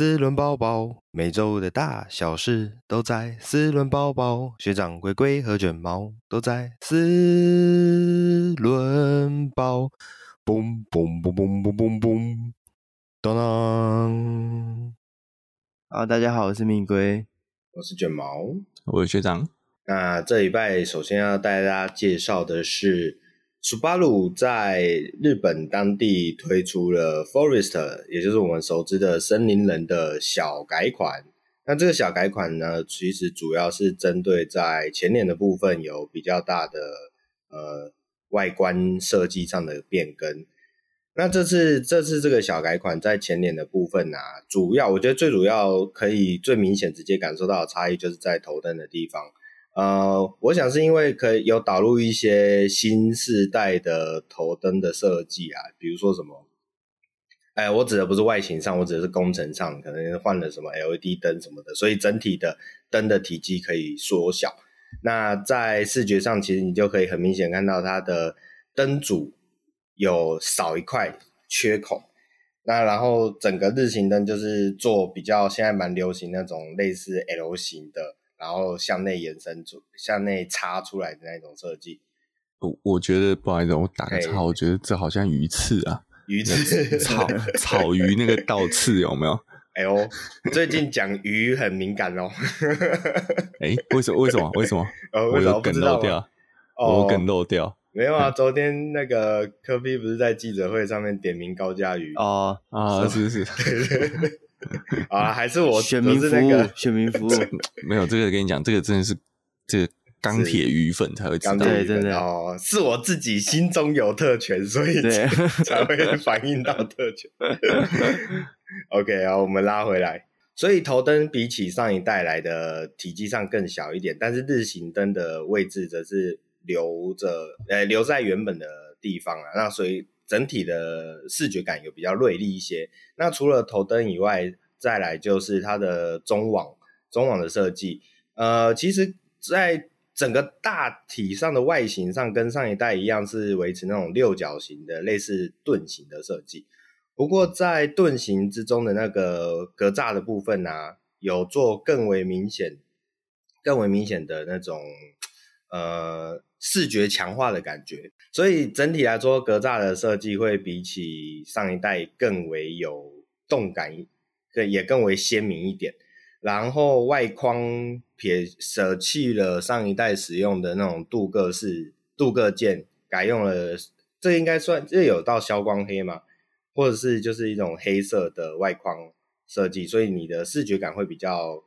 四轮包包，每周的大小事都在四轮包包。学长龟龟和卷毛都在四轮宝。嘣嘣嘣嘣嘣嘣嘣，当当。好，大家好，我是蜜龟，我是卷毛，我是学长。那这礼拜首先要带大家介绍的是。Subaru 在日本当地推出了 Forester，也就是我们熟知的森林人的小改款。那这个小改款呢，其实主要是针对在前脸的部分有比较大的呃外观设计上的变更。那这次这次这个小改款在前脸的部分啊，主要我觉得最主要可以最明显直接感受到的差异，就是在头灯的地方。呃，我想是因为可以有导入一些新世代的头灯的设计啊，比如说什么，哎，我指的不是外形上，我指的是工程上，可能换了什么 LED 灯什么的，所以整体的灯的体积可以缩小。那在视觉上，其实你就可以很明显看到它的灯组有少一块缺口。那然后整个日行灯就是做比较现在蛮流行那种类似 L 型的。然后向内延伸出、向内插出来的那种设计，我我觉得不好意思，我打个岔，我觉得这好像鱼刺啊，鱼刺草 草鱼那个倒刺有没有？哎呦，最近讲鱼很敏感哦。哎，为什么？为什么？为什么？哦、我有梗漏掉，我有梗漏掉。哦、没有啊，昨天那个科比不是在记者会上面点名高嘉瑜哦啊，是是。啊，还是我选民服务，选民服务 没有这个，跟你讲，这个真的是这个钢铁鱼粉才会知道，对对对哦，是我自己心中有特权，所以 才会反映到特权。OK，啊，我们拉回来，所以头灯比起上一代来的体积上更小一点，但是日行灯的位置则是留着，呃，留在原本的地方了，那所以。整体的视觉感有比较锐利一些。那除了头灯以外，再来就是它的中网，中网的设计。呃，其实在整个大体上的外形上，跟上一代一样，是维持那种六角形的类似盾形的设计。不过在盾形之中的那个格栅的部分呢、有做更为明显、更为明显的那种呃。视觉强化的感觉，所以整体来说，格栅的设计会比起上一代更为有动感，更，也更为鲜明一点。然后外框撇舍弃了上一代使用的那种镀铬式镀铬件，改用了这应该算这有到消光黑嘛，或者是就是一种黑色的外框设计，所以你的视觉感会比较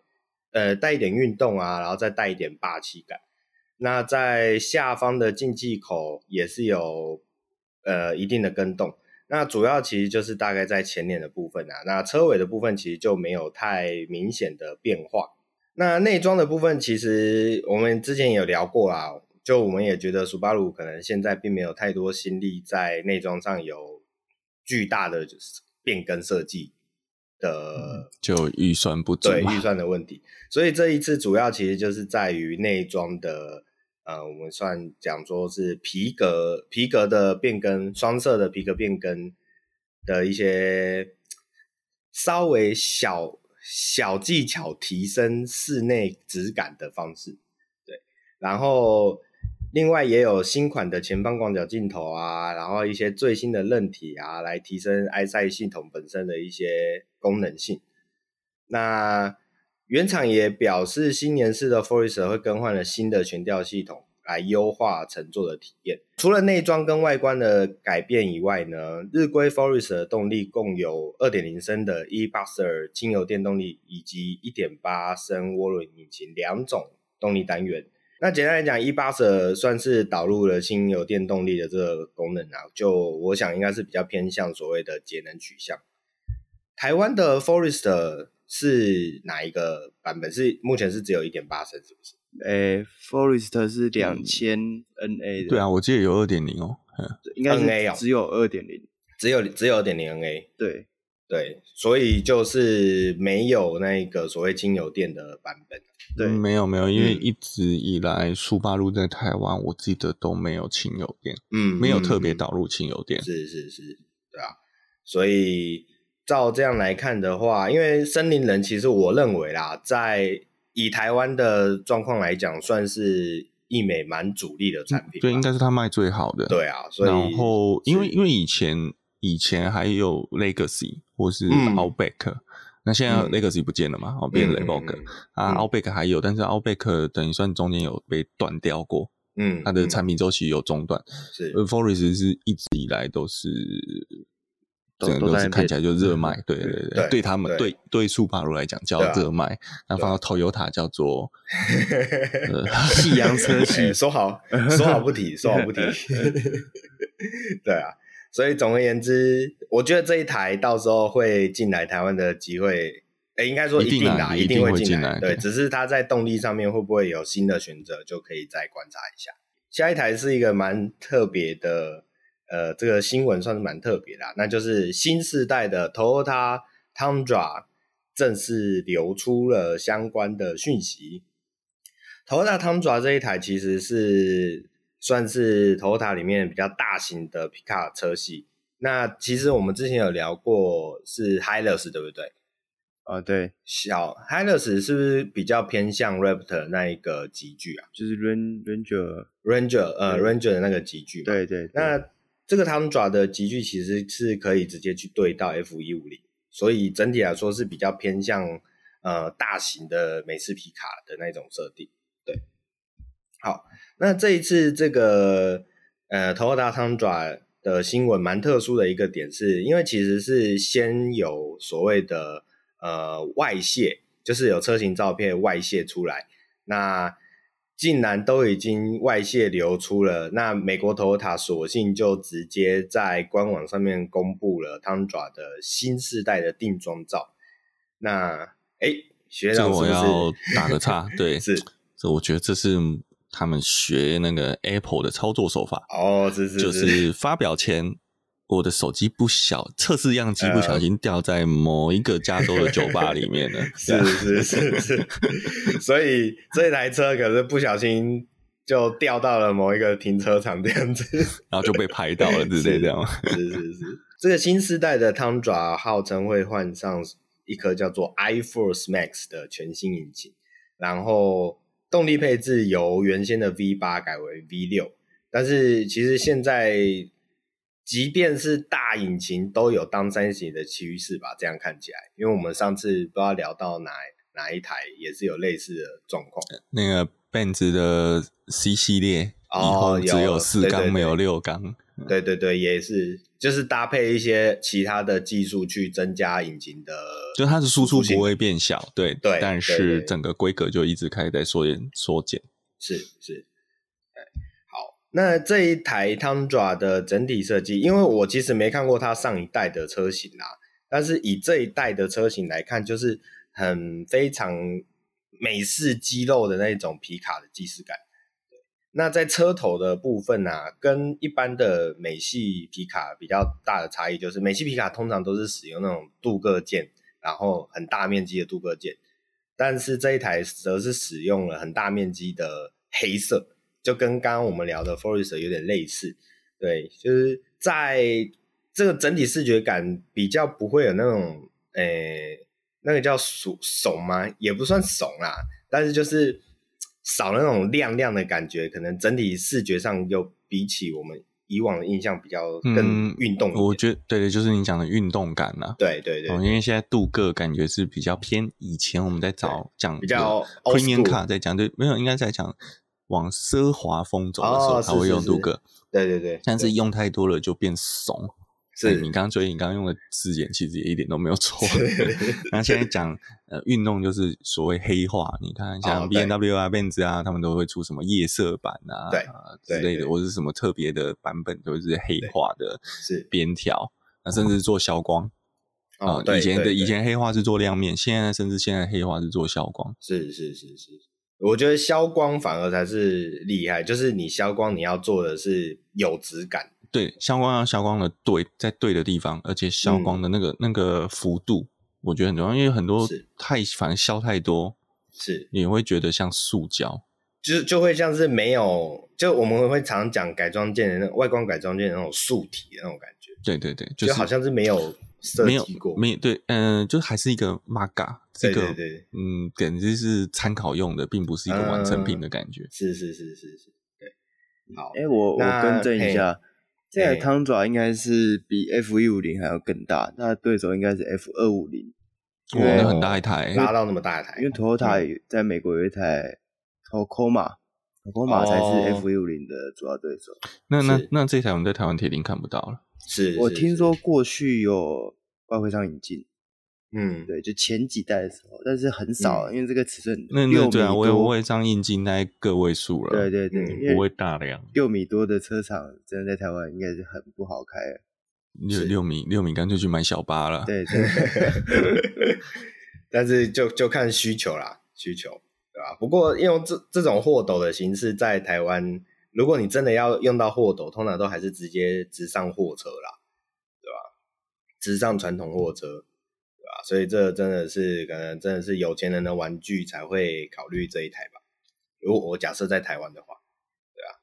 呃带一点运动啊，然后再带一点霸气感。那在下方的进气口也是有呃一定的跟动，那主要其实就是大概在前脸的部分啊，那车尾的部分其实就没有太明显的变化。那内装的部分其实我们之前有聊过啦，就我们也觉得 Subaru 可能现在并没有太多心力在内装上有巨大的变更设计的，嗯，就预算不足，对预算的问题，所以这一次主要其实就是在于内装的。呃，我们算讲说是皮革皮革的变更，双色的皮革变更的一些稍微小小技巧，提升室内质感的方式。对，然后另外也有新款的前方广角镜头啊，然后一些最新的韧体啊，来提升 EyeSight 系统本身的一些功能性。那原厂也表示，新年式的 Forester 会更换了新的悬吊系统，来优化乘坐的体验。除了内装跟外观的改变以外呢，日规 Forester 的动力共有2.0升的 e-Boxer 轻油电动力，以及1.8升涡轮引擎两种动力单元。那简单来讲，e-Boxer 算是导入了轻油电动力的这个功能啊，就我想应该是比较偏向所谓的节能取向。台湾的 Forester 是哪一个版本？是目前是只有一点八升，是不是？诶、欸、Forester 是两千 NA 的。对啊，我记得有二点零哦。应该是只有二点零，只有只有二点零 NA。对对，所以就是没有那个所谓轻油店的版本。对，嗯、没有没有，因为一直以来苏八路在台湾，我记得都没有轻油店，嗯，没有特别导入轻油电。是是是，对啊，所以。照这样来看的话，因为森林人其实我认为啦，在以台湾的状况来讲，算是易美蛮主力的产品。对，应该是他卖最好的。对啊，所以然后因为因为以前以前还有 Legacy 或是 Outback，、嗯、那现在 Legacy 不见了嘛，哦、嗯，变 Lebok、嗯、啊、嗯、，Outback 还有，但是 Outback 等于算中间有被断掉过，嗯，它的产品周期有中断。是，Forest 是一直以来都是。整个都是看起来就热卖，对对对，对，他们对对速霸陆来讲叫热卖，那放到 Toyota 叫做 夕阳车系，说好说好不提，说好不提，对啊，所以总而言之，我觉得这一台到时候会进来台湾的机会，哎，应该说一定啦，一定会进来，对，只是它在动力上面会不会有新的选择，就可以再观察一下。下一台是一个蛮特别的。呃，这个新闻算是蛮特别的，那就是新世代的 Toyota Tundra 正式流出了相关的讯息。Toyota Tundra 这一台其实是算是 Toyota 里面比较大型的皮卡车系。那其实我们之前有聊过是 Hilux 对不对？啊，对，小 Hilux 是不是比较偏向 Raptor 那一个级距啊？就是 Ranger Ranger 呃 Ranger 的那个级距。对对，对，那。这个 Tundra 的级距其实是可以直接去对到 F 一五零，所以整体来说是比较偏向呃大型的美式皮卡的那种设定。对，好，那这一次这个呃 Toyota Tom 爪的新闻蛮特殊的一个点是，因为其实是先有所谓的呃外泄，就是有车型照片外泄出来，那。竟然都已经外泄流出了，那美国 Toyota 索性就直接在官网上面公布了 Tundra 的新世代的定妆照。那哎，学长是不是，这个我要打个叉，对，是，这我觉得这是他们学那个 Apple 的操作手法哦，是是是，就是发表前。我的手机不小，测试样机不小心掉在某一个加州的酒吧里面了。是是是是，所以这台车可是不小心就掉到了某一个停车场这样子，然后就被拍到了，对不对？这样是是是，是。这个新时代的 Tundra 号称会换上一颗叫做 iForce Max 的全新引擎，然后动力配置由原先的 V 八改为 V 六，但是其实现在。即便是大引擎都有当三型的趋势吧，这样看起来，因为我们上次不知道聊到哪哪一台也是有类似的状况。那个 Benz 的 C 系列以后只有四缸，没有六缸。对对对，也是，就是搭配一些其他的技术去增加引擎的，就它的输出不会变小，对对，但是整个规格就一直开始在缩减缩减。是是。那这一台 Tundra 的整体设计，因为我其实没看过它上一代的车型啦，但是以这一代的车型来看，就是很非常美式肌肉的那种皮卡的既视感。那在车头的部分啊，跟一般的美系皮卡比较大的差异，就是美系皮卡通常都是使用那种镀铬件，然后很大面积的镀铬件，但是这一台则是使用了很大面积的黑色。就跟刚刚我们聊的 Forester 有点类似，对，就是在这个整体视觉感比较不会有那种，诶、欸，那个叫怂怂吗？也不算怂啦，但是就是少了那种亮亮的感觉，可能整体视觉上又比起我们以往的印象比较更运动、嗯。我觉得对对，就是你讲的运动感啦。对对对，因为现在镀铬感觉是比较偏以前我们在找讲比较 Premium Car 在讲，对，没有应该在讲。往奢华风走的时候，才会用镀铬。对对对，但是用太多了就变怂。是你刚刚所以你刚刚用的字眼其实也一点都没有错。那现在讲呃运动就是所谓黑化，你看像 B N W 啊、Benz 啊，他们都会出什么夜色版啊之类的，或者是什么特别的版本都是黑化的，是边条。那甚至做消光啊，以前的以前黑化是做亮面，现在甚至现在黑化是做消光。是是是是。我觉得消光反而才是厉害，就是你消光，你要做的是有质感。对，消光要消光的对，在对的地方，而且消光的那个、嗯、那个幅度，我觉得很重要，因为很多太反正消太多，是你会觉得像塑胶，就是就会像是没有，就我们会常讲改装件的那外观改装件的那种素体的那种感觉。对对对，就好像是没有设计过？没有，对，嗯、呃，就还是一个 Maga，这个对对对，嗯，简直是参考用的，并不是一个完成品的感觉。嗯、是是是是是，对。好，哎、欸，我我更正一下，这台汤爪应该是比 F 一五零还要更大，它的对手应该是 F 二五零。哇，那很大一台，拉到那么大一台，因为 Toyota 在美国有一台 Tacoma，Tacoma 才是 F 一五零的主要对手。那那那这台我们在台湾铁定看不到了。是，我听说过去有外汇商引进，嗯，对，就前几代的时候，但是很少，因为这个尺寸那那对啊，外汇商引进那个位数了，对对对，不会大量。六米多的车厂，真的在台湾应该是很不好开。六六米六米，干脆去买小巴了。对对，但是就就看需求啦，需求对吧？不过用这这种货斗的形式在台湾。如果你真的要用到货斗，通常都还是直接直上货车啦，对吧？直上传统货车？所以这真的是可能真的是有钱人的玩具才会考虑这一台吧。如果我假设在台湾的话，对吧？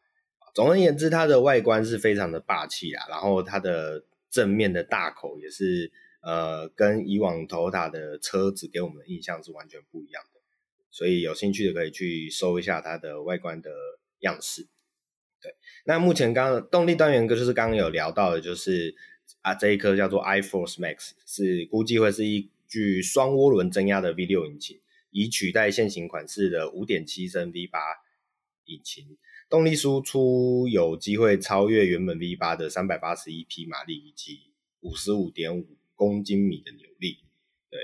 总而言之，它的外观是非常的霸气啊，然后它的正面的大口也是呃，跟以往头塔的车子给我们的印象是完全不一样的。所以有兴趣的可以去搜一下它的外观的样式。对，那目前刚动力单元哥就是刚刚有聊到的，就是啊这一颗叫做 iForce Max，是估计会是一具双涡轮增压的 V6 引擎，以取代现行款式的5.7升 V8 引擎，动力输出有机会超越原本 V8 的381匹马力以及55.5公斤米的扭力。对，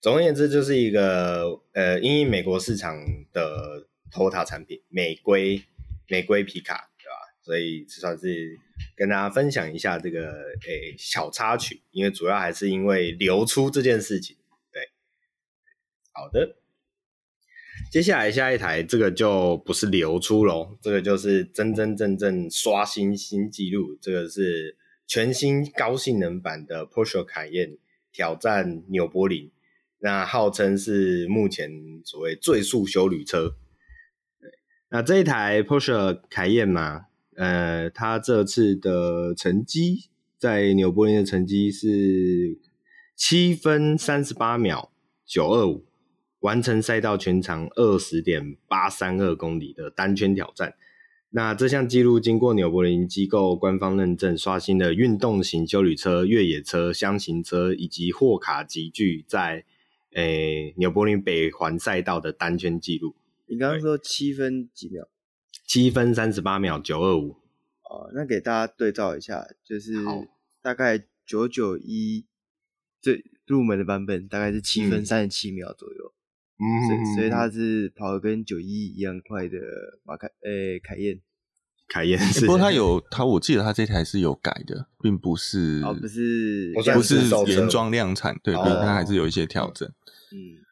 总而言之就是一个呃，因应美国市场的 TOTA 产品，美规美规皮卡。对吧所以至少是跟大家分享一下这个诶、小插曲，因为主要还是因为流出这件事情。对，好的，接下来下一台这个就不是流出咯，这个就是真真正正刷新新纪录，这个是全新高性能版的 Porsche Cayenne 挑战纽柏林，那号称是目前所谓最速修旅车。对，那这一台 Porsche 凯宴嘛。呃，他这次的成绩在纽柏林的成绩是七分三十八秒九二五，完成赛道全长二十点八三二公里的单圈挑战。那这项记录经过纽柏林机构官方认证，刷新了运动型休旅车、越野车、箱型车以及货卡集聚在诶纽柏林北环赛道的单圈记录。你刚刚说七分几秒？七分三十八秒九二五，哦，那给大家对照一下，就是大概九九一最入门的版本大概是七分三十七秒左右，嗯，所以所以它是跑得跟九一一样快的马凯诶凯宴，凯宴是，不过它。有它，我记得它这台是有改的，并不是哦，不是不是原装量产，对，对，它还是有一些调整，嗯。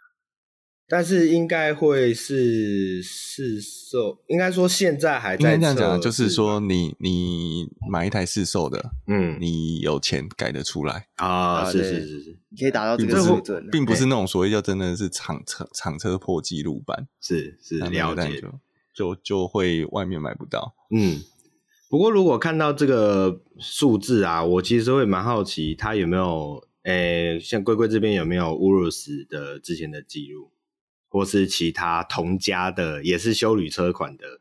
但是应该会是试售，应该说现在还在。应该这样讲，就是说你你买一台试售的，嗯，你有钱改得出来啊？是是是是，你可以达到这个水准，并不是那种所谓叫真的是厂车厂车破纪录版，是是了解，就就会外面买不到。嗯，不过如果看到这个数字啊，我其实会蛮好奇，它有没有诶，像龟龟这边有没有乌鲁斯的之前的记录？或是其他同家的也是修旅车款的，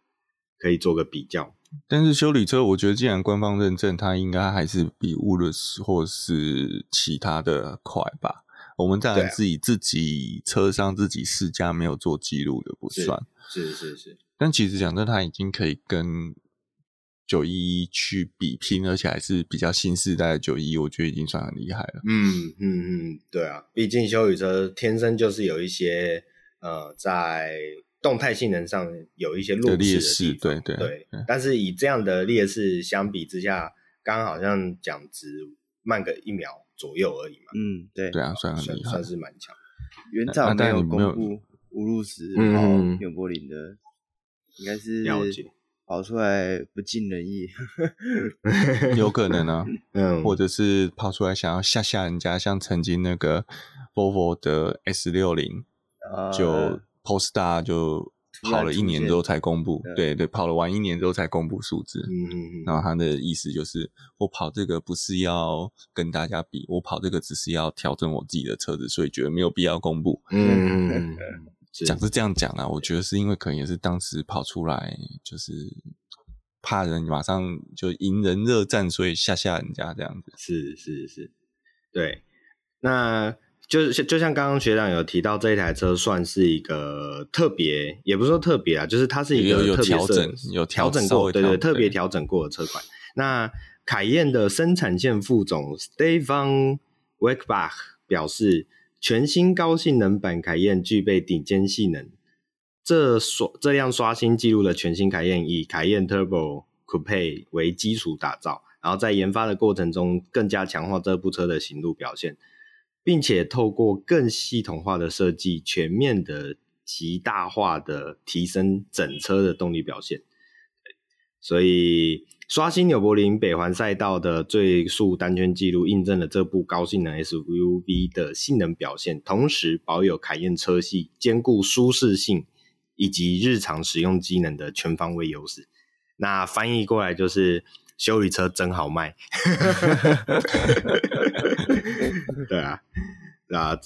可以做个比较。但是修旅车，我觉得既然官方认证，它应该还是比 Urus 或是其他的快吧。我们当然自己、啊、自己车商自己试驾没有做记录的不算。是是是，是。但其实讲真，它已经可以跟九一一去比拼，而且还是比较新时代的九一一，我觉得已经算很厉害了。嗯嗯嗯，对啊，毕竟修旅车天生就是有一些。呃，在动态性能上有一些弱势的劣势，对对对。但是以这样的劣势相比之下，刚刚好像讲只慢个一秒左右而已嘛。嗯，对对啊，算很厉害，算是蛮强。原厂没有公布乌鲁斯跑纽柏林的，应该是了解跑出来不尽人意，有可能啊，嗯，或者是跑出来想要吓吓人家，像曾经那个 Volvo 的 S 六零。就 Polestar 就跑了一年之后才公布，对对，跑了完一年之后才公布数字。嗯嗯嗯。然后他的意思就是，我跑这个不是要跟大家比，我跑这个只是要调整我自己的车子，所以觉得没有必要公布。嗯嗯嗯。讲是这样讲啊，我觉得是因为可能也是当时跑出来就是怕人马上就迎人热战，所以吓吓人家这样子。是是是，对。那就就像刚刚学长有提到，这一台车算是一个特别，也不是说特别啊，就是它是一个特别调整，有调整过，对对，特别调整过的车款。那凯宴的生产线副总 Stefan Weckbach 表示。全新高性能版凯宴具备顶尖性能，这刷这辆刷新记录的全新凯宴以凯宴 Turbo Coupe 为基础打造，然后在研发的过程中更加强化这部车的行路表现，并且透过更系统化的设计，全面的极大化的提升整车的动力表现。所以。刷新纽柏林北环赛道的最速单圈记录，印证了这部高性能 SUV 的性能表现，同时保有凯宴车系兼顾舒适性以及日常使用机能的全方位优势。那翻译过来就是修理车真好卖。对啊，啊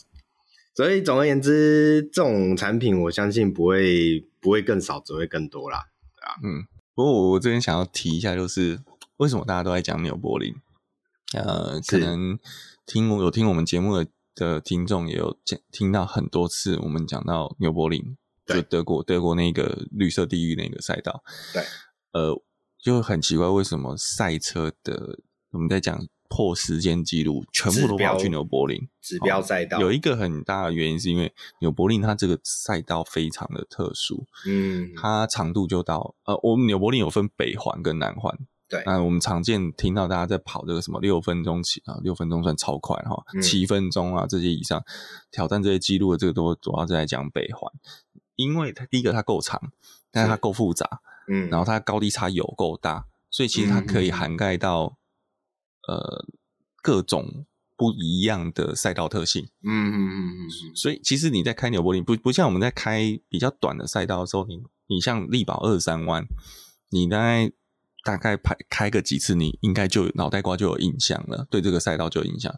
所以总而言之，这种产品我相信不会不会更少，只会更多啦。对啊，嗯。不过我这边想要提一下，就是为什么大家都在讲纽柏林？呃，可能听我有听我们节目的的听众也有讲听到很多次，我们讲到纽柏林，就德国德国那个绿色地狱那个赛道。对，呃，就很奇怪，为什么赛车的我们在讲。破时间记录，全部都跑去纽柏林指标赛道。有一个很大的原因，是因为纽柏林它这个赛道非常的特殊，嗯，它长度就到呃，我们纽柏林有分北环跟南环，对，那我们常见听到大家在跑这个什么六分钟起啊，六分钟算超快哈，七分钟啊这些以上挑战这些记录的，这个都主要是在讲北环，因为它第一个它够长，但是它够复杂，嗯，然后它高低差有够大，所以其实它可以涵盖到。呃，各种不一样的赛道特性，嗯嗯嗯嗯，所以其实你在开纽柏林，不不像我们在开比较短的赛道的时候，你你像力宝二三弯，你大概大概排开个几次，你应该就脑袋瓜就有印象了，对这个赛道就有印象。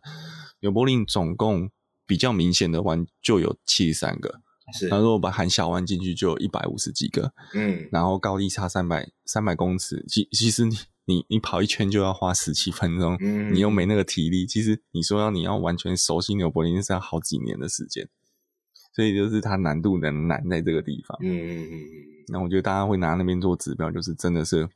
纽柏林总共比较明显的弯就有七十三个，是，然后如果把含小弯进去就有一百五十几个，嗯，然后高低差三百三百公尺，其其实你。你你跑一圈就要花十七分钟，嗯，你又没那个体力。其实你说要你要完全熟悉纽柏林是要好几年的时间，所以就是它难度能难在这个地方。嗯嗯嗯。那我觉得大家会拿那边做指标，就是真的是。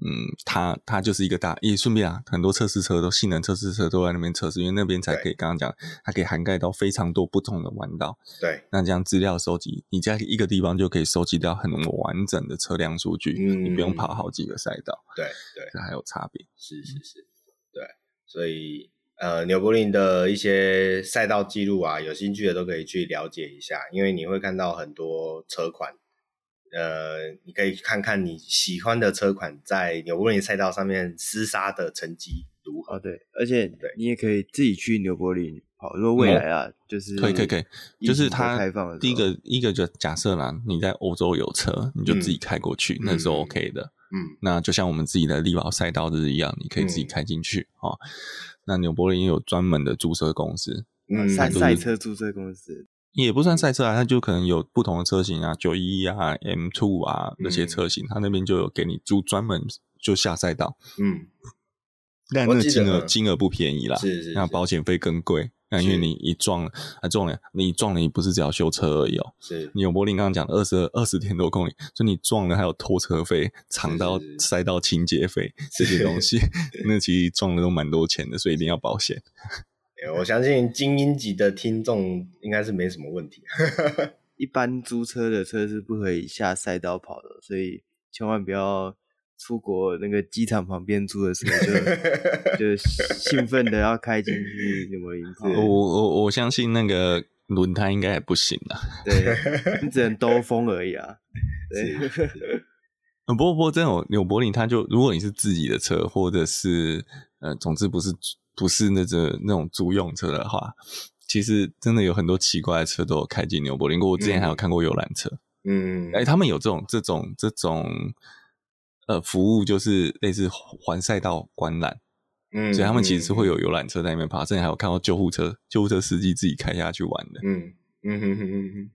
嗯，它它就是一个大，也顺便啊，很多测试车都性能测试车都在那边测试，因为那边才可以刚刚讲，它可以涵盖到非常多不同的弯道。对，那这样资料收集，你在一个地方就可以收集到很完整的车辆数据，嗯，你不用跑好几个赛道。对对，这还有差别。是是是，对，所以呃，纽柏林的一些赛道记录啊，有兴趣的都可以去了解一下，因为你会看到很多车款。呃，你可以看看你喜欢的车款在纽柏林赛道上面厮杀的成绩如何。哦，对，而且对你也可以自己去纽柏林跑。如果未来啊，嗯、就是可以可以可以，就是它开放的第一个一个就假设啦，你在欧洲有车，你就自己开过去，嗯、那是 OK 的。嗯，那就像我们自己的力宝赛道就是一样，你可以自己开进去啊、嗯哦。那纽柏林也有专门的租车公司，嗯，赛赛车租车公司。也不算赛车啊，它就可能有不同的车型啊，九一啊、M Two 啊那些车型，它、嗯、那边就有给你租专门就下赛道。嗯，但那个金额金额不便宜啦，是是，是，那保险费更贵。那因为你一撞了，啊撞了，你撞了，你不是只要修车而已哦、喔。是，纽柏林刚刚讲的二十二十点多公里，所以你撞了还有拖车费、长到赛道清洁费这些东西，那其实撞了都蛮多钱的，所以一定要保险。我相信精英级的听众应该是没什么问题。一般租车的车是不可以下赛道跑的，所以千万不要出国那个机场旁边租的车就 就兴奋的要开进去。我我我相信那个轮胎应该也不行啊。对，你只能兜风而已啊。对。不过不过这种纽柏林，它就如果你是自己的车，或者是呃，总之不是。不是那个那种租用车的话，其实真的有很多奇怪的车都有开进纽柏林。过我之前还有看过游览车，嗯，哎，他们有这种这种这种呃服务，就是类似环赛道观览。嗯，所以他们其实是会有游览车在那边爬，甚至还有看到救护车，救护车司机自己开下去玩的。嗯嗯哼哼哼哼。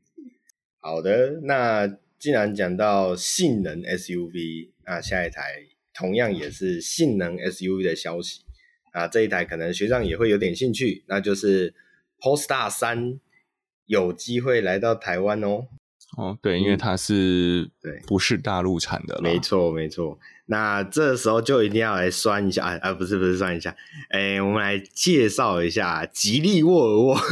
好的，那既然讲到性能 SUV，那下一台同样也是性能 SUV 的消息啊，这一台可能学长也会有点兴趣，那就是 Polestar 三有机会来到台湾哦。哦，对，因为它是对，不是大陆产的了。没错，没错。那这时候就一定要来算一下啊！啊，不是，不是算一下，哎，我们来介绍一下吉利沃尔沃。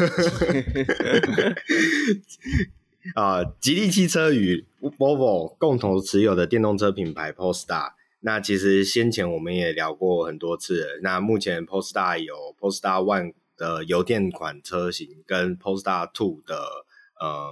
啊，吉利汽车与 Volvo 共同持有的电动车品牌 Polestar。那其实先前我们也聊过很多次了。那目前 Polestar 有 Polestar One 的油电款车型，跟 Polestar Two 的呃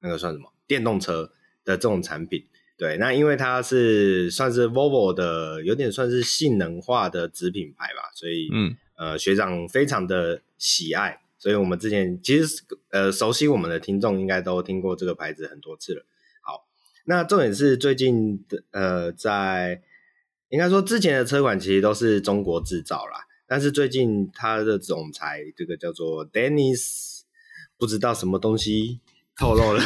那个算什么？电动车的这种产品，对，那因为它是算是 Volvo 的，有点算是性能化的子品牌吧，所以，嗯，呃，学长非常的喜爱，所以我们之前其实呃熟悉我们的听众应该都听过这个牌子很多次了。好，那重点是最近的呃，在应该说之前的车款其实都是中国制造啦，但是最近它的总裁这个叫做 Dennis，不知道什么东西。透露了，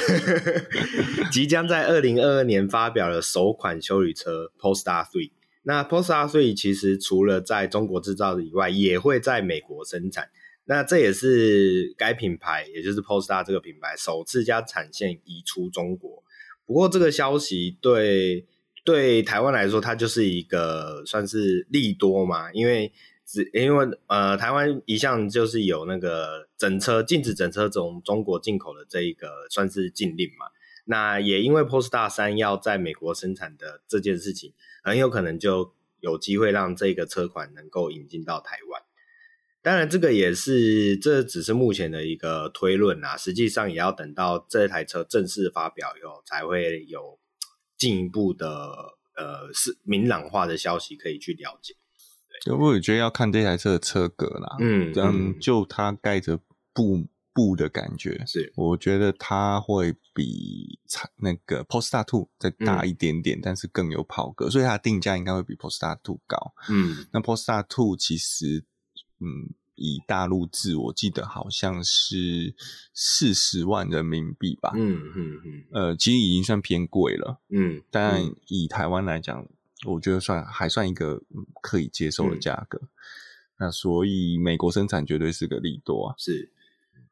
即将在二零二二年发表了首款休旅车 Polestar 3。那 Polestar 3其实除了在中国制造的以外，也会在美国生产。那这也是该品牌，也就是 Polestar 这个品牌首次将产线移出中国。不过这个消息对对台湾来说，它就是一个算是利多嘛，因为只。因为呃，台湾一向就是有那个整车禁止整车从中国进口的这一个算是禁令嘛。那也因为 Polestar 3要在美国生产的这件事情，很有可能就有机会让这个车款能够引进到台湾。当然，这个也是这只是目前的一个推论啊，实际上也要等到这台车正式发表以后，才会有进一步的呃是明朗化的消息可以去了解。对。我也觉得要看这台车的车格啦，嗯，嗯。就它盖着布布的感觉，是。我觉得它会比那个 Polestar 2再大一点点，嗯，但是更有跑格，所以它的定价应该会比 Polestar 2高。嗯，那 Polestar 2其实，嗯，以大陆制，我记得好像是四十万人民币吧。嗯嗯嗯，呃，其实已经算偏贵了。嗯，但以台湾来讲。我觉得算还算一个可以接受的价格，嗯，那所以美国生产绝对是个利多啊。是，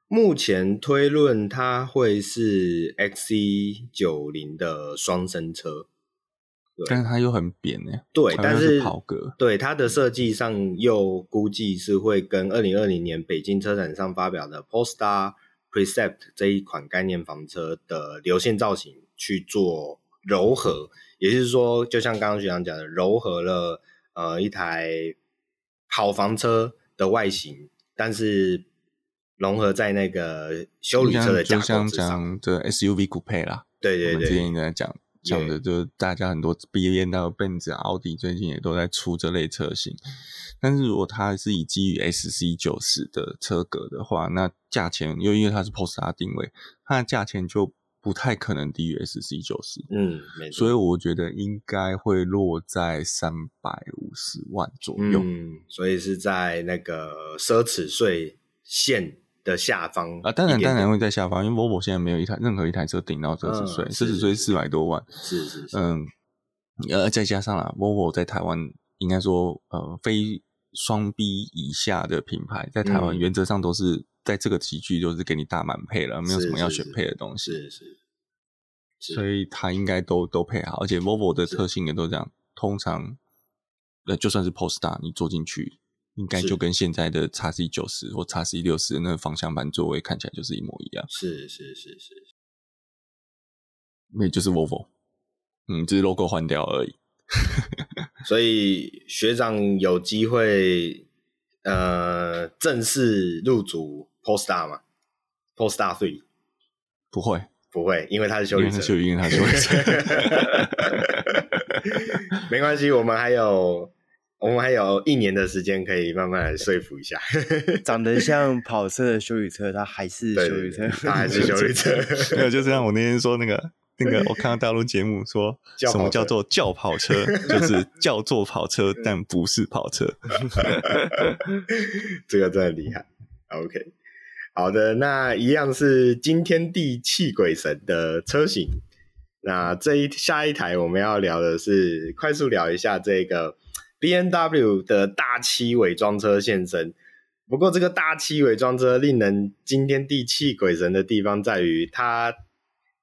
目前推论它会是 XC 九零的双生车，但是它又很扁呢。对，但是跑格，对它的设计上又估计是会跟二零二零年北京车展上发表的 Polestar Precept 这一款概念房车的流线造型去做柔合。也就是说，就像刚刚学长讲的，柔合了呃一台跑房车的外形，但是融合在那个修理车的架构之这 SUV Coupe 啦，对对对，我们之前在讲讲的，就是大家很多 BMW、奔驰、奥迪最近也都在出这类车型。但是如果它是以基于 SC 九十的车格的话，那价钱又因为它是 Polestar 定位，它的价钱就。不太可能低于 SC 九十，嗯，没错，所以我觉得应该会落在三百五十万左右，嗯，所以是在那个奢侈税线的下方啊，当然当然会在下方，因为 Volvo 现在没有一台任何一台车顶到奢侈税，奢侈税四百多万，是是是，嗯，呃，再加上啦，Volvo 在台湾应该说呃非双 B 以下的品牌，在台湾原则上都是。嗯在这个级距就是给你大满配了，没有什么要选配的东西，是是，是，是，所以它应该都都配好，而且 Volvo 的特性也都这样。通常，呃，就算是 Polestar，你坐进去，应该就跟现在的叉 C 九十或叉 C 六十那个方向盘座位看起来就是一模一样。是是是是，那就是 Volvo，嗯，只是 logo 换掉而已。所以学长有机会，呃，正式入主。Polestar 吗，Polestar Three 不会不会，因为他是休旅车，因为他是休旅车，没关系，我们还有我们还有一年的时间可以慢慢来说服一下。长得像跑车的休旅车，它还是休旅车，它还是休旅车。没有，就像我那天说那个那个我看到大陆节目说，什么叫做轿跑车？就是叫做跑车，但不是跑车。这个真的厉害。OK，好的，那一样是惊天地泣鬼神的车型。那这一下一台我们要聊的是，快速聊一下这个 BMW 的大七伪装车现身。不过这个大七伪装车令人惊天地泣鬼神的地方在于，它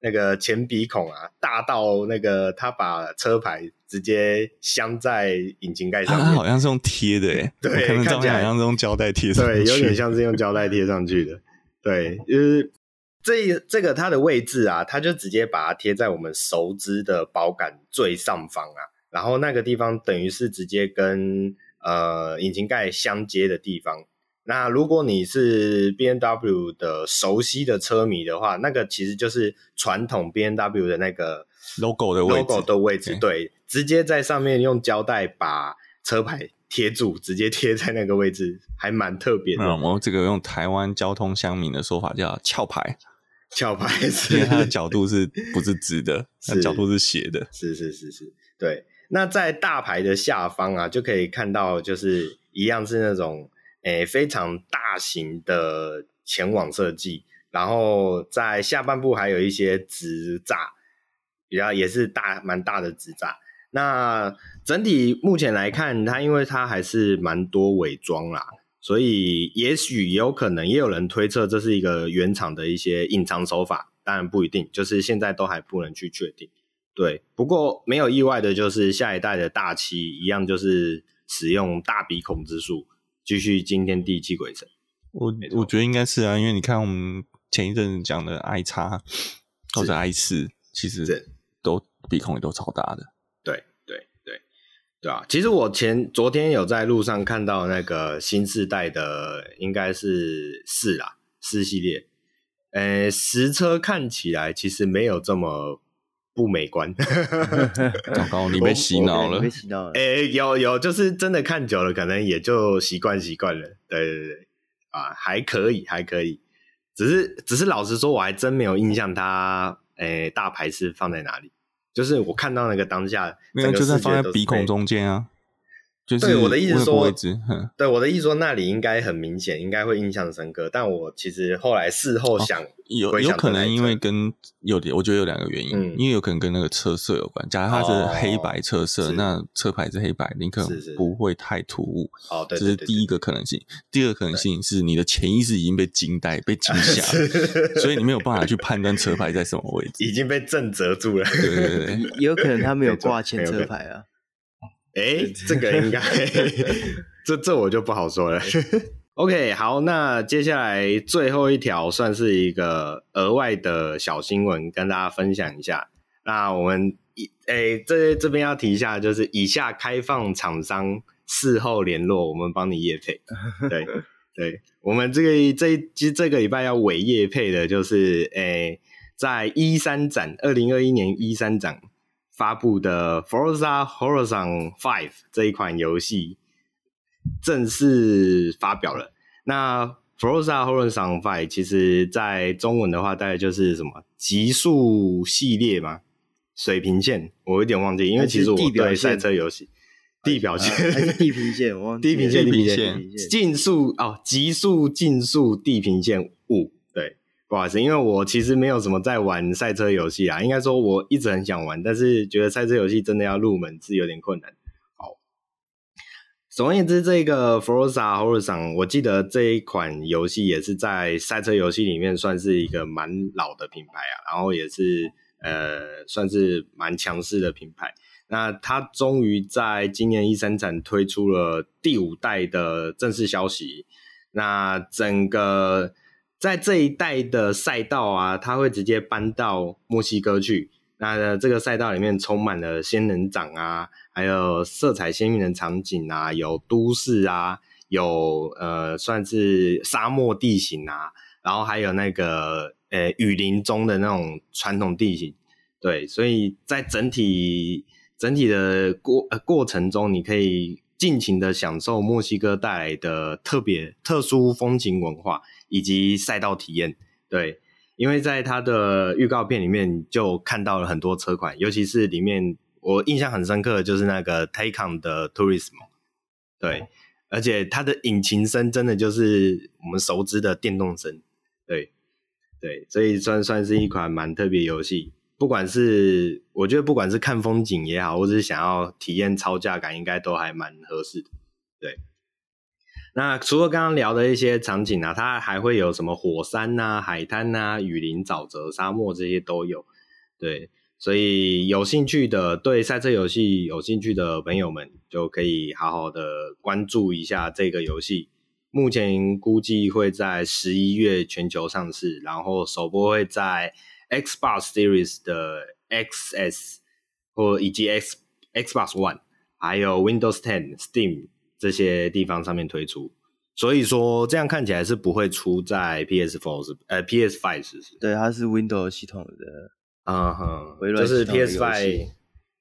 那个前鼻孔啊，大到那个它把车牌直接镶在引擎盖上面，它好像是用贴的诶，对，看起来好像是用胶带贴上去，对，有点像是用胶带贴上去的，对，就是这这个它的位置啊，它就直接把它贴在我们熟知的保杆最上方啊，然后那个地方等于是直接跟呃引擎盖相接的地方。那如果你是 B N W 的熟悉的车迷的话，那个其实就是传统 B N W 的那个 logo 的位置，logo 的位置，对，直接在上面用胶带把车牌贴住，直接贴在那个位置，还蛮特别的。嗯，我这个用台湾交通乡民的说法叫翘牌，翘牌是，因为它的角度是不是直的，它角度是斜的，是是是是，对。那在大牌的下方啊，就可以看到，就是一样是那种。诶，非常大型的前网设计，然后在下半部还有一些直栅，比较也是大蛮大的直栅。那整体目前来看，它因为它还是蛮多伪装啦，所以也许也有可能，也有人推测这是一个原厂的一些隐藏手法，当然不一定，就是现在都还不能去确定。对，不过没有意外的就是下一代的大七一样，就是使用大鼻孔之术。继续惊天地泣鬼神，我我觉得应该是啊，因为你看我们前一阵讲的 i 叉或者 i 四，其实都鼻孔也都超大的。对对对对啊！其实我前昨天有在路上看到那个新世代的，应该是四啦，四系列。呃，实车看起来其实没有这么。不美观，糟糕，你被洗脑了，被洗脑了。哎、欸，有有，就是真的看久了，可能也就习惯习惯了。对对对，啊，还可以，还可以。只是只是，老实说，我还真没有印象它，哎、欸，大牌是放在哪里？就是我看到那个当下，没有，就是放在鼻孔中间啊。就是对我的意思说，对我的意思说，那里应该很明显，应该会印象深刻。但我其实后来事后想，哦、有有可能因为跟有点，我觉得有两个原因，嗯、因为有可能跟那个车色有关。假如它是黑白车色，哦、那车牌是黑白，你可能不会太突兀。哦，对，这是第一个可能性。第二个可能性是你的潜意识已经被惊呆、被惊 吓，所以你没有办法去判断车牌在什么位置，已经被震折住了。对对对，也 有可能他没有挂前车牌啊。哎，这个应该，这这我就不好说了。OK，好，那接下来最后一条算是一个额外的小新闻，跟大家分享一下。那我们一哎，这这边要提一下，就是以下开放厂商事后联络，我们帮你业配。对对，我们这个这其实这个礼拜要尾业配的，就是诶，在一三展，二零二一年一三展。发布的 Forza Horizon 5这一款游戏正式发表了。那 Forza Horizon 5其实在中文的话，大概就是什么极速系列嘛，水平线，我有点忘记，因为其实我对赛车游戏地表线。还是地平线，我忘记地平线。地平线。竞速哦，极速竞速地平线五。不好意思，因为我其实没有什么在玩赛车游戏啊，应该说我一直很想玩，但是觉得赛车游戏真的要入门是有点困难。好，总而言之，这个 Forza Horizon，我记得这一款游戏也是在赛车游戏里面算是一个蛮老的品牌啊，然后也是呃算是蛮强势的品牌。那它终于在今年 E3 展推出了第五代的正式消息，那整个。在这一代的赛道啊，它会直接搬到墨西哥去。那这个赛道里面充满了仙人掌啊，还有色彩鲜艳的场景啊，有都市啊，有呃算是沙漠地形啊，然后还有那个呃雨林中的那种传统地形。对，所以在整体整体的过呃过程中，你可以尽情的享受墨西哥带来的特别特殊风情文化。以及赛道体验，对，因为在它的预告片里面就看到了很多车款，尤其是里面我印象很深刻的就是那个 Taycan 的 Turismo，对，而且它的引擎声真的就是我们熟知的电动声，对对，所以算算是一款蛮特别游戏。不管是我觉得不管是看风景也好，或者是想要体验超驾感，应该都还蛮合适的。对，那除了刚刚聊的一些场景啊，它还会有什么火山呐、海滩呐、雨林、沼泽、沙漠这些都有。对，所以有兴趣的对赛车游戏有兴趣的朋友们，就可以好好的关注一下这个游戏。目前估计会在十一月全球上市，然后首播会在。Xbox Series 的 XS 或以及 X Xbox One，还有 Windows 10、Steam 这些地方上面推出，所以说这样看起来是不会出在 PS4 是呃 PS5 是不是？对，它是 Windows 系统的，嗯哼，就是 PS5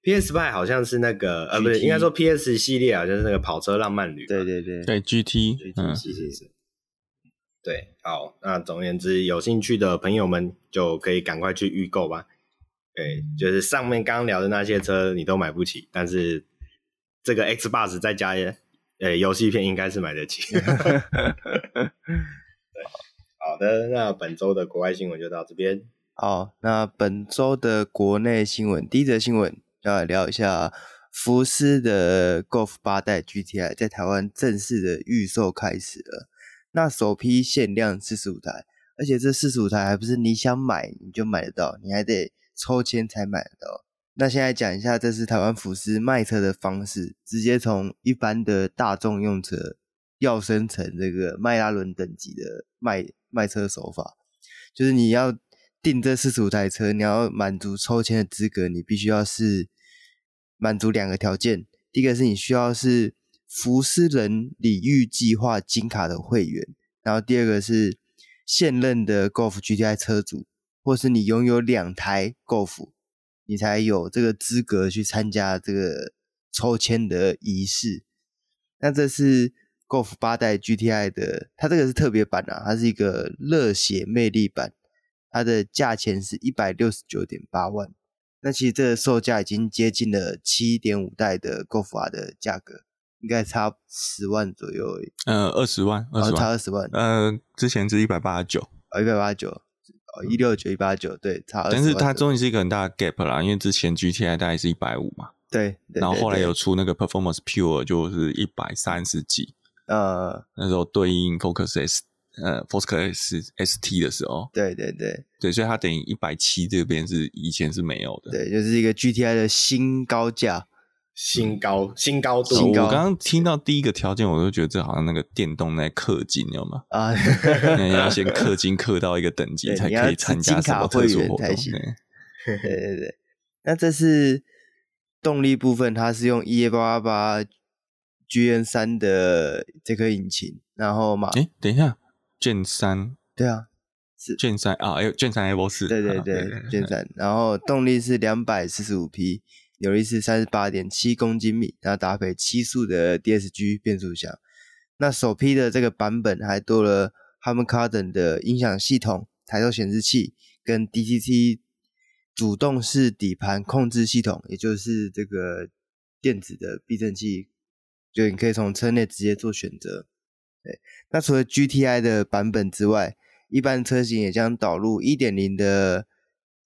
PS5 好像是那个呃不是，应该说 PS 系列好像是那个跑车浪漫旅，对对对对 GT，嗯，是是是。对，好，那总而言之，有兴趣的朋友们就可以赶快去预购吧。对，就是上面刚刚聊的那些车你都买不起，但是这个 Xbox 再加呃游戏片应该是买得起。对，好的，那本周的国外新闻就到这边。好，那本周的国内新闻，第一则新闻要来聊一下福斯的 Golf 八代 GTI 在台湾正式的预售开始了。那首批限量四十五台，而且这四十五台还不是你想买你就买得到，你还得抽签才买得到。那现在讲一下，这是台湾福斯卖车的方式，直接从一般的大众用车要升成这个迈拉伦等级的卖卖车手法，就是你要订这四十五台车，你要满足抽签的资格，你必须要是满足两个条件，第一个是你需要是。福斯人礼遇计划金卡的会员，然后第二个是现任的 Golf GTI 车主，或是你拥有两台 Golf，你才有这个资格去参加这个抽签的仪式。那这是 Golf 八代 GTI 的，它这个是特别版啊，它是一个热血魅力版，它的价钱是一百六十九点八万。那其实这个售价已经接近了七点五代的 Golf R 的价格。应该差十万左右而已，呃，二十万，二十万，差二十万。呃，之前是一百八十九，哦，一百八十九，哦，一六九一八九，对，差。但是它终于是一个很大的 gap 啦，因为之前 GTI 大概是一百五嘛，对，对，然后后来有出那个 Performance Pure 就是一百三十几，呃，那时候对应 Focus S，呃，Focus S ST 的时候，对对对，对，所以它等于一百七这边是以前是没有的，对，就是一个 GTI 的新高价。新高新高度，我刚刚听到第一个条件，我就觉得这好像那个电动在氪金，有吗？啊，你要先氪金氪到一个等级，才可以参加什么特殊活动。对对对，那这是动力部分，它是用 EA 八八八 GN 三的这颗引擎，然后嘛，哎，等一下，GN 三，对啊，是 GN 三啊哎，卷三 Evo 四，对对对，GN 三，然后动力是两百四十五匹。扭力是三十八点七公斤米，然后搭配七速的 DSG 变速箱。那首批的这个版本还多了 Harman Kardon 的音响系统、抬头显示器跟 DTT 主动式底盘控制系统，也就是这个电子的避震器，就你可以从车内直接做选择。对，那除了 GTI 的版本之外，一般车型也将导入一点零的。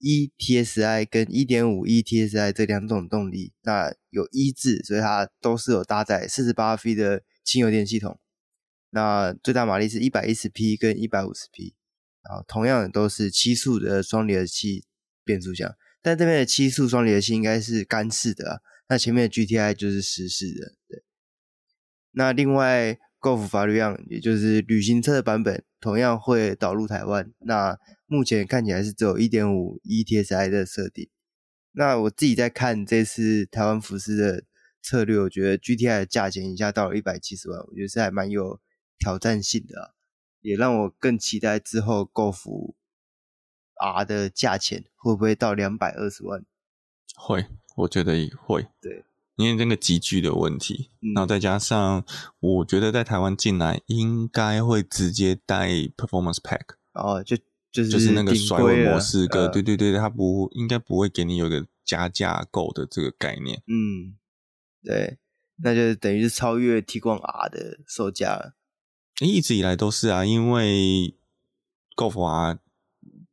E TSI 跟一点五 E TSI 这两种动力，那有一字，所以它都是有搭载四十八 V 的轻油电系统。那最大马力是一百一十匹跟一百五十匹，然后同样都是七速的双离合器变速箱，但这边的七速双离合器应该是干式的，那前面的 GTI 就是湿式的。对，那另外 Golf 法律样也就是旅行车的版本，同样会导入台湾。那目前看起来是只有一点五 ETSI 的设定。那我自己在看这次台湾服饰的策略，我觉得 GTI 的价钱一下到了一百七十万，我觉得是还蛮有挑战性的啊，也让我更期待之后 Golf R 的价钱会不会到两百二十万？会，我觉得也会。对，因为这个集聚的问题，嗯，然后再加上我觉得在台湾进来应该会直接带 Performance Pack，然后就。就是就是那个甩尾模式，个、嗯、对对对，它不应该不会给你有一个加价购的这个概念。嗯，对，那就等于是超越 Tiguan R 的售价了。一直以来都是啊，因为 Golf R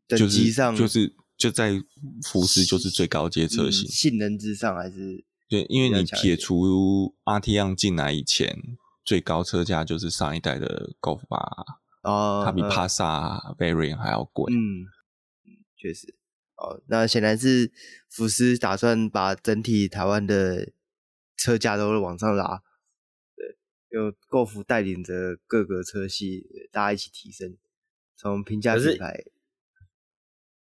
就是就是就在福斯就是最高阶车型，性能之上还是对，因为你撇除 Arteon 进来以前，最高车价就是上一代的 Golf R。哦，它比帕萨 Variant 还要贵。嗯，确实。哦，那显然是福斯打算把整体台湾的车价都往上拉。对，就 Golf 带领着各个车系，大家一起提升，从平价品牌。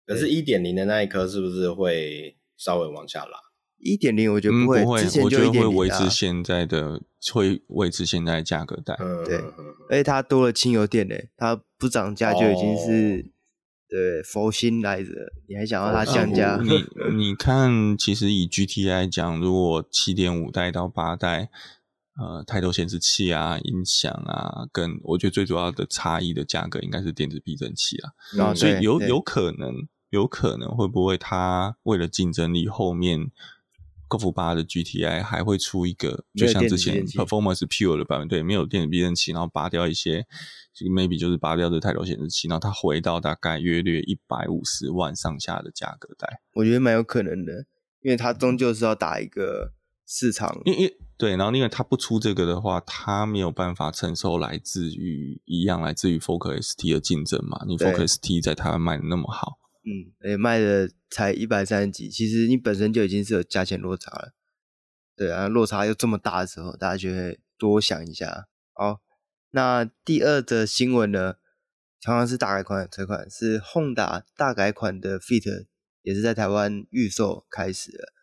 可是，一点零的那一颗是不是会稍微往下拉？一点零我觉得不会，嗯、不会之前就我觉得会维持现在的，会维持现在的价格带。嗯，对，而且它多了轻油电诶，它不涨价就已经是、哦、对佛心来着，你还想要它降价？你你看，其实以 GT 来讲，如果七点五代到八代，呃，抬头显示器啊、音响啊，跟我觉得最主要的差异的价格应该是电子避震器啊，嗯、所以有有可能，有可能会不会它为了竞争力后面。Golf 8的 GTI 还会出一个，就像之前 Performance Pure 的版本，对，没有电子避震器，然后拔掉一些，这个 maybe 就是拔掉这抬头显示器，然后它回到大概约略一百五十万上下的价格带。我觉得蛮有可能的，因为它终究是要打一个市场，因因对，然后因为它不出这个的话，它没有办法承受来自于一样来自于 Focus ST 的竞争嘛，你 Focus ST 在台湾卖的那么好。嗯，诶、卖的才一百三十几，其实你本身就已经是有价钱落差了，对啊，落差又这么大的时候，大家就会多想一下。好，那第二则新闻呢，同样是大改款的车款，是宏达大改款的 Fit，也是在台湾预售开始了。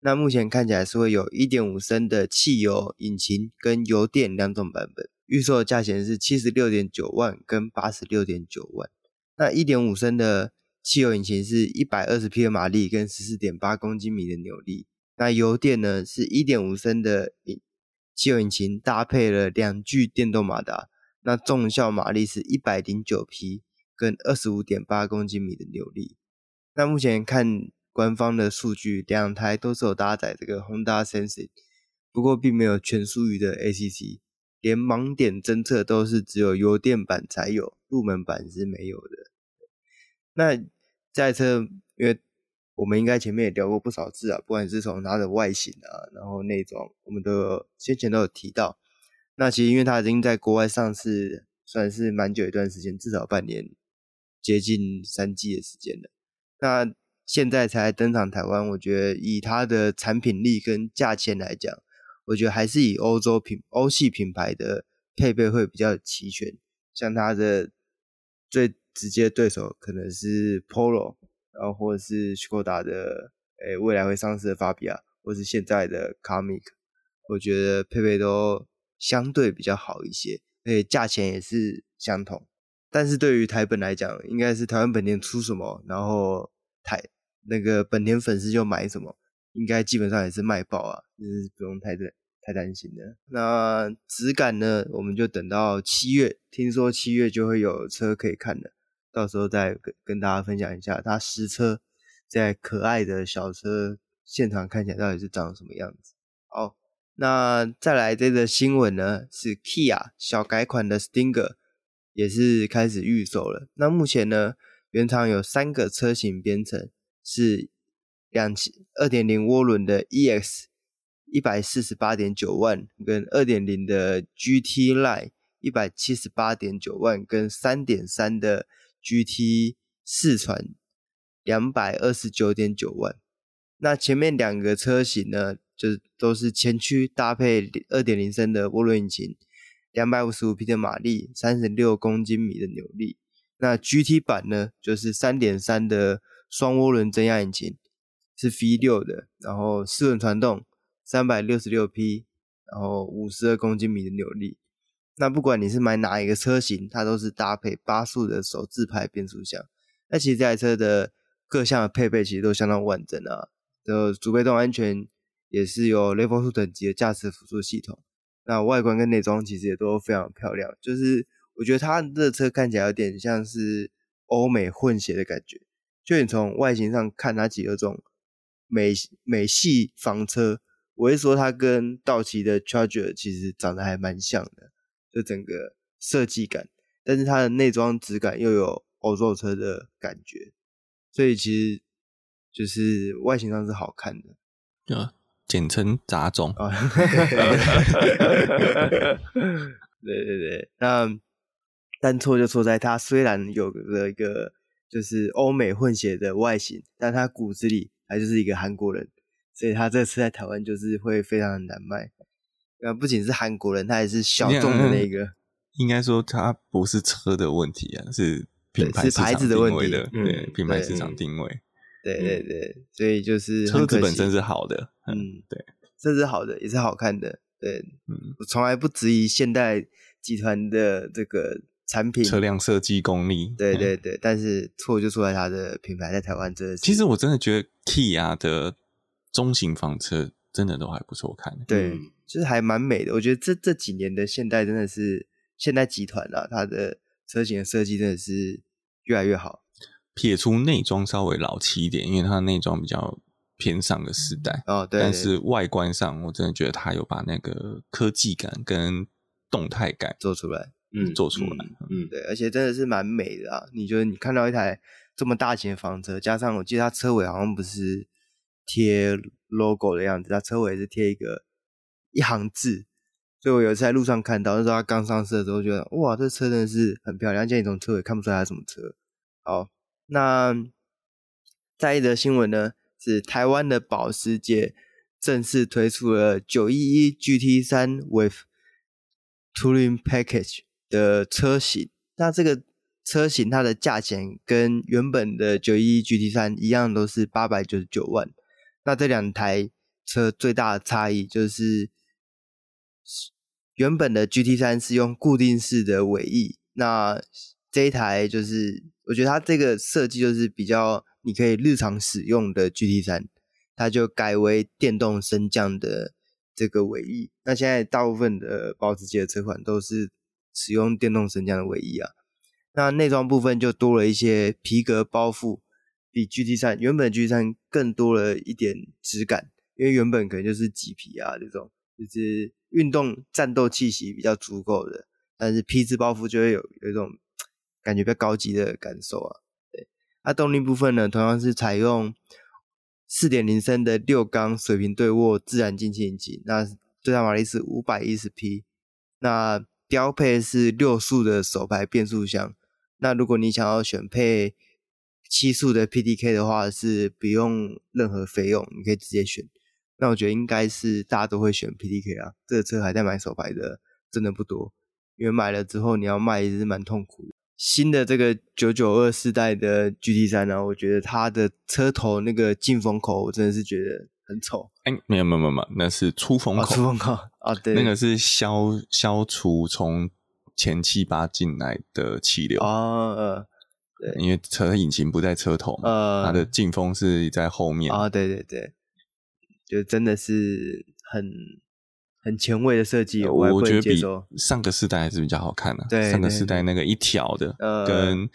那目前看起来是会有一点五升的汽油引擎跟油电两种版本，预售的价钱是七十六点九万跟八十六点九万。那一点五升的汽油引擎是一百二十匹的马力跟十四点八公斤米的扭力，那油电呢是一点五升的汽油引擎搭配了两具电动马达，那综效马力是一百零九匹跟二十五点八公斤米的扭力。那目前看官方的数据，两台都是有搭载这个 Honda Sensing，不过并没有全速域的 ACC，连盲点侦测都是只有油电版才有，入门版是没有的。那这台车，因为我们应该前面也聊过不少次啊，不管是从它的外形啊，然后内装，我们都先前都有提到。那其实因为它已经在国外上市，算是蛮久一段时间，至少半年，接近三季的时间了。那现在才登场台湾，我觉得以它的产品力跟价钱来讲，我觉得还是以欧洲品、欧系品牌的配备会比较齐全，像它的最。直接对手可能是 Polo，然后或者是 Skoda 的，诶，未来会上市的 Fabia，或是现在的 Kamiq，我觉得配备都相对比较好一些，而且价钱也是相同。但是对于台本来讲，应该是台湾本田出什么，然后台那个本田粉丝就买什么，应该基本上也是卖爆啊，就是不用太对。太担心的。那质感呢？我们就等到七月，听说七月就会有车可以看了。到时候再跟跟大家分享一下，它实车在可爱的小车现场看起来到底是长什么样子。好，那再来这个新闻呢，是 Kia 小改款的 Stinger 也是开始预售了。那目前呢，原厂有三个车型编成，是两千二点零涡轮的 EX 一百四十八点九万，跟二点零的 GT Line 一百七十八点九万，跟三点三的。GT 四传两百二十九点九万，那前面两个车型呢，就都是前驱搭配二点零升的涡轮引擎，两百五十五匹的马力，三十六公斤米的扭力。那 GT 版呢，就是三点三的双涡轮增压引擎，是 V 六的，然后四轮传动，三百六十六匹，然后五十二公斤米的扭力。那不管你是买哪一个车型，它都是搭配八速的手自排变速箱。那其实这台车的各项的配备其实都相当完整啊，就主被动安全也是有 Level Two 等级的驾驶辅助系统。那外观跟内装其实也都非常漂亮，就是我觉得它的车看起来有点像是欧美混血的感觉。就你从外形上看，它几个这种美美系房车。我会说它跟道奇的 Charger 其实长得还蛮像的，就整个设计感，但是它的内装质感又有欧洲车的感觉，所以其实就是外形上是好看的。对啊，简称杂种。啊，对对对，那但错就错在它虽然有了一个就是欧美混血的外形，但它骨子里还就是一个韩国人。所以他这次在台湾就是会非常的难卖，呃，不仅是韩国人，他也是小众的那个。应该说，它不是车的问题啊，是品牌是牌子的问题的，对，嗯、品牌市场定位。对对对，所以就是车子本身是好的，嗯，对，这是好的，也是好看的，对，嗯，我从来不质疑现代集团的这个产品车辆设计功力，对对对，但是错就错在它的品牌在台湾这。其实我真的觉得 Kia 的。中型房车真的都还不错看，对，就是还蛮美的。我觉得这这几年的现代真的是现代集团啊，它的车型的设计真的是越来越好。撇出内装稍微老气一点，因为它的内装比较偏上个时代哦，对。但是外观上，我真的觉得它有把那个科技感跟动态感做出来，嗯，做出来，嗯，对，而且真的是蛮美的啊。你觉得你看到一台这么大型的房车，加上我记得它车尾好像不是。贴 logo 的样子，它车尾是贴一个一行字，所以我有一次在路上看到，那时候它刚上市的时候，觉得哇，这车真的是很漂亮，而且你从车尾看不出来它什么车。好，那再一则新闻呢，是台湾的保时捷正式推出了九一一 GT 三 with Touring Package 的车型，那这个车型它的价钱跟原本的九一一 GT 三一样，都是八百九十九万。那这两台车最大的差异就是，原本的 GT3 是用固定式的尾翼，那这一台就是我觉得它这个设计就是比较你可以日常使用的 GT3，它就改为电动升降的这个尾翼。那现在大部分的保时捷的车款都是使用电动升降的尾翼啊。那内装部分就多了一些皮革包覆。比 GT 三原本 GT 三更多了一点质感，因为原本可能就是麂皮啊这种，就是运动战斗气息比较足够的，但是皮质包覆就会有有一种感觉比较高级的感受啊。对，那动力部分呢，同样是采用四点零升的六缸水平对卧自然进气引擎，那最大马力是五百一十匹，那标配是六速的手排变速箱，那如果你想要选配。七速的 PDK 的话是不用任何费用，你可以直接选。那我觉得应该是大家都会选 PDK 啊，这个车还在买手牌的真的不多，因为买了之后你要卖也是蛮痛苦的。新的这个九九二四代的 GT 三呢，我觉得它的车头那个进风口我真的是觉得很丑。哎、欸，没有没有没有，那是出风口。哦、出风口啊，对，那个是消消除从前气八进来的气流哦。呃对，因为车引擎不在车头嘛，呃，它的进风是在后面啊，对对对，就真的是很很前卫的设计，我，我觉得比上个世代还是比较好看的，啊。对，上个世代那个一条的，呃，跟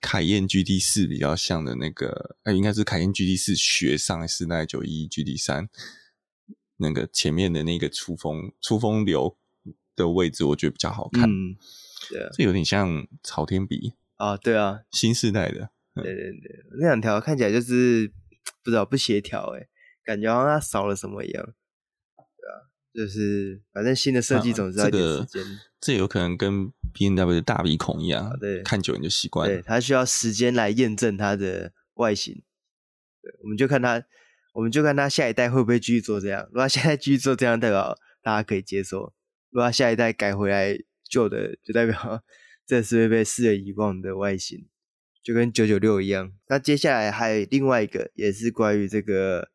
凯宴 GT 四比较像的那个，呃，应该是凯宴 GT 四学上个世代九一 GT 三那个前面的那个出风出风流的位置，我觉得比较好看。嗯，对，这有点像朝天鼻。啊，对啊，新世代的，对对对，那两条看起来就是 不知道不协调，哎，感觉好像它少了什么一样，对啊，就是反正新的设计总是要一点时间，啊，这个，这有可能跟 B N W 的大鼻孔一样，啊，对，看久你就习惯了，对，它需要时间来验证它的外形，对，我们就看它，我们就看它下一代会不会继续做这样，如果它现在继续做这样，代表大家可以接受；如果它下一代改回来旧的，就代表。这是会被世人遗忘的外形，就跟九九六一样。那接下来还有另外一个，也是关于这个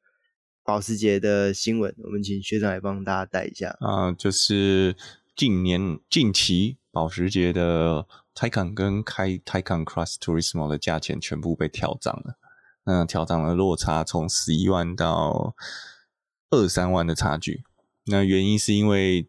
保时捷的新闻，我们请学长来帮大家带一下。啊、就是近年近期保时捷的 Taycan 跟开 Taycan Cross Turismo 的价钱全部被调涨了。那调涨的落差从十一万到二三万的差距。那原因是因为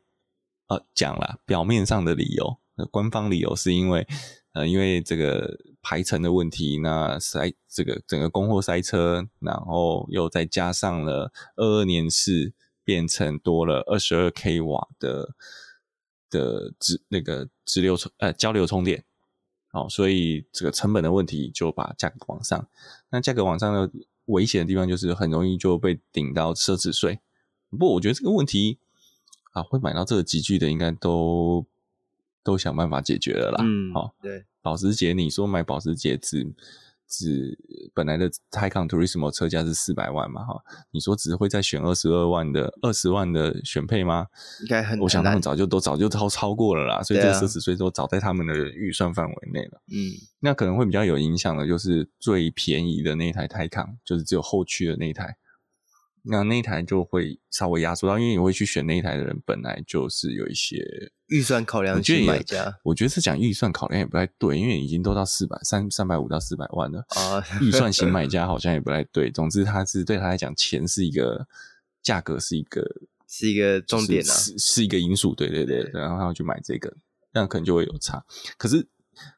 呃讲了表面上的理由。官方理由是因为，呃，因为这个排程的问题，那塞这个整个供货塞车，然后又再加上了二二年是变成多了二十二 k 瓦的的直那个直流充呃交流充电，好，所以这个成本的问题就把价格往上。那价格往上的危险的地方就是很容易就被顶到奢侈税。不过我觉得这个问题啊，会买到这个级距的应该都都想办法解决了啦。嗯，好，对。保时捷，你说买保时捷只只本来的 Taycan Turismo 车价是四百万嘛？哈，你说只会再选二十二万的二十万的选配吗？应该很，我想他们早就都早就超超过了啦，所以这个奢侈税都早在他们的预算范围内了。嗯，那可能会比较有影响的，就是最便宜的那一台 Taycan，就是只有后驱的那一台。那那一台就会稍微压缩到，因为你会去选那一台的人，本来就是有一些预算考量去买家。我觉得是讲预算考量也不太对，因为已经都到四百三三百五到四百万了啊，预算型买家好像也不太对。总之，他是对他来讲，钱是一个价格，是一个是一个重点啊，是是一个因素。对对对，对然后他要去买这个，那可能就会有差。可是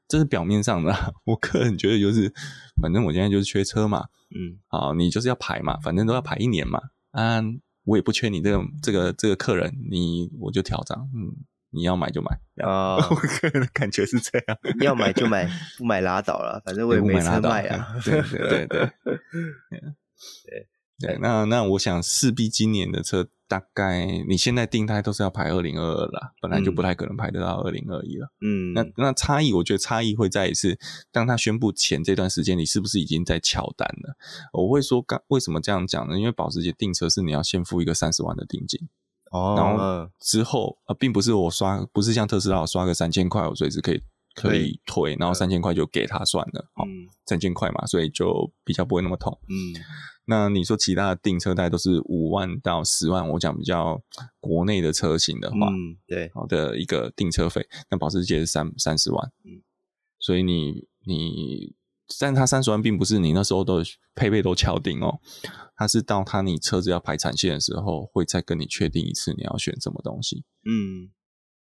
这是表面上的，我个人觉得就是，反正我现在就是缺车嘛。嗯，好，你就是要排嘛，反正都要排一年嘛。啊，我也不缺你这个这个这个客人，你我就调涨。嗯，你要买就买啊。我个人的感觉是这样，要买就买，不买拉倒了，反正我也没车卖啊。对对对对，对。对，那那我想势必今年的车。大概你现在定胎都是要排二零二二啦，本来就不太可能排得到二零二一了。嗯，那那差异，我觉得差异会在于是，当他宣布前这段时间，你是不是已经在敲单了？我会说，刚为什么这样讲呢？因为保时捷订车是你要先付一个三十万的定金，哦，然后之后啊、呃，并不是我刷，不是像特斯拉我刷个三千块，我随时可以可以退，然后三千块就给他算了，好，三千块嘛，所以就比较不会那么痛。嗯。那你说其他的订车贷都是五万到十万，我讲比较国内的车型的话，嗯，对，好的一个订车费，那保时捷是三三十万，嗯，所以你你，但它三十万并不是你那时候都配备都敲定哦，它是到它你车子要排产线的时候，会再跟你确定一次你要选什么东西，嗯，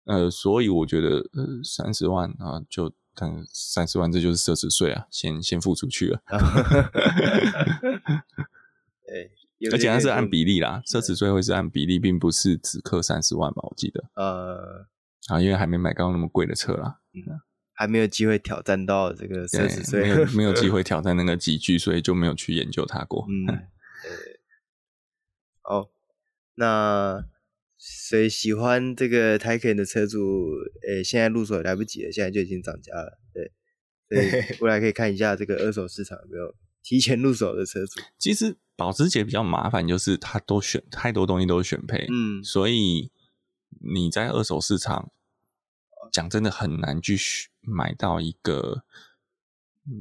呃，所以我觉得呃三十万啊就。看三十万，这就是奢侈税啊！先先付出去了。而且它是按比例啦，奢侈税会是按比例，并不是只扣三十万吧？我记得。呃，啊，因为还没买到那么贵的车啦，嗯，还没有机会挑战到这个奢侈税，没有没有机会 挑战那个几句，所以就没有去研究它过。嗯，对。好，那。所以喜欢这个 Taycan 的车主，诶、欸，现在入手也来不及了，现在就已经涨价了。对，所以 未来可以看一下这个二手市场有没有提前入手的车主。其实保时捷比较麻烦，就是它都选太多东西都是选配，嗯，所以你在二手市场讲真的很难去买到一个。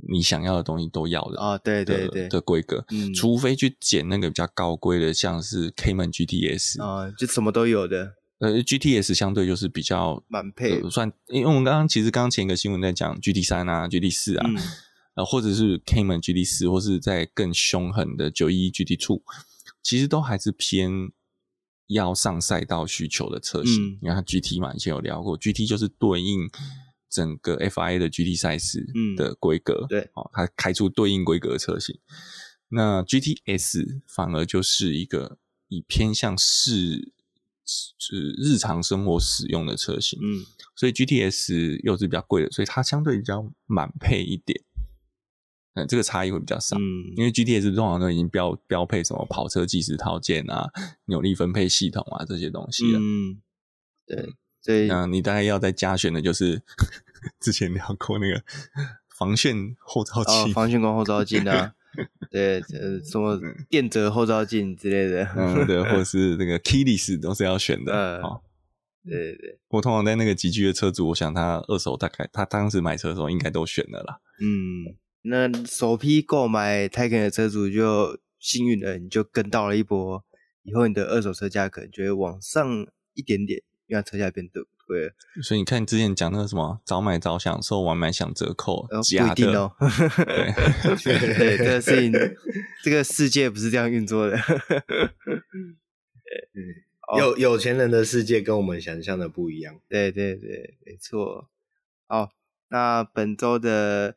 你想要的东西都要的啊，对对对的规格，嗯，除非去捡那个比较高规的，像是 Cayman GTS 啊，就什么都有的。呃，GTS 相对就是比较满配，呃，算，因为我们刚刚其实刚刚前一个新闻在讲 GT 三啊、GT 四啊，嗯，呃，或者是 Cayman GT 四，或是在更凶狠的九一一 GT Two，其实都还是偏要上赛道需求的车型。嗯，你看它 GT 嘛，以前有聊过，GT 就是对应。整个 FIA 的 GT 赛事的规格，嗯、对，哦，它开出对应规格的车型。那 GTS 反而就是一个以偏向是是日常生活使用的车型，嗯，所以 GTS 又是比较贵的，所以它相对比较满配一点。嗯，这个差异会比较少，嗯，因为 GTS 通常都已经标标配什么跑车计时套件啊、扭力分配系统啊这些东西了，嗯，对。对，那你大概要再加选的就是 之前聊过那个防眩后照镜，哦，防眩光后照镜啊，对，呃，什么电折后照镜之类的，嗯，对，或者是那个 keyless 都是要选的，嗯，哦，对对对，我通常在那个集聚的车主，我想他二手大概他当时买车的时候应该都选了啦，嗯，那首批购买 Taycan 的车主就幸运了，你就跟到了一波，以后你的二手车价可能就会往上一点点。因为车价变得贵，所以你看之前讲那个什么早买早享受，晚买享折扣，不一定哦。对对，这个事情，这个世界不是这样运作的。嗯，有有钱人的世界跟我们想象的不一样。对对对，没错。好，那本周的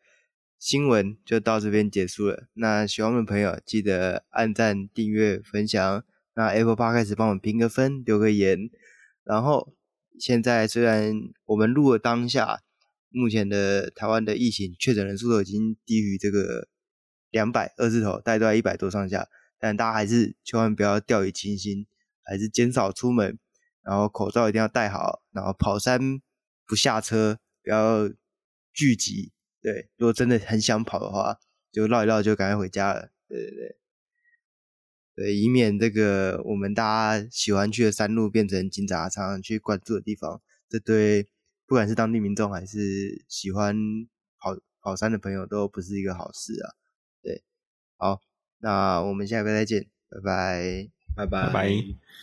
新闻就到这边结束了。那喜欢我们的朋友记得按赞、订阅、分享。那 Apple Podcast 帮我们评个分、留个言。然后现在虽然我们录的当下，目前的台湾的疫情确诊人数都已经低于这个两百二字头，大概都在一百多上下。但大家还是千万不要掉以轻心，还是减少出门，然后口罩一定要戴好，然后跑山不下车，不要聚集。对，如果真的很想跑的话，就绕一绕就赶快回家了。对对对，对，以免这个我们大家喜欢去的山路变成警察常常去关注的地方。这对不管是当地民众还是喜欢跑跑山的朋友都不是一个好事啊。对，好，那我们下个再见，拜拜，拜拜。拜拜。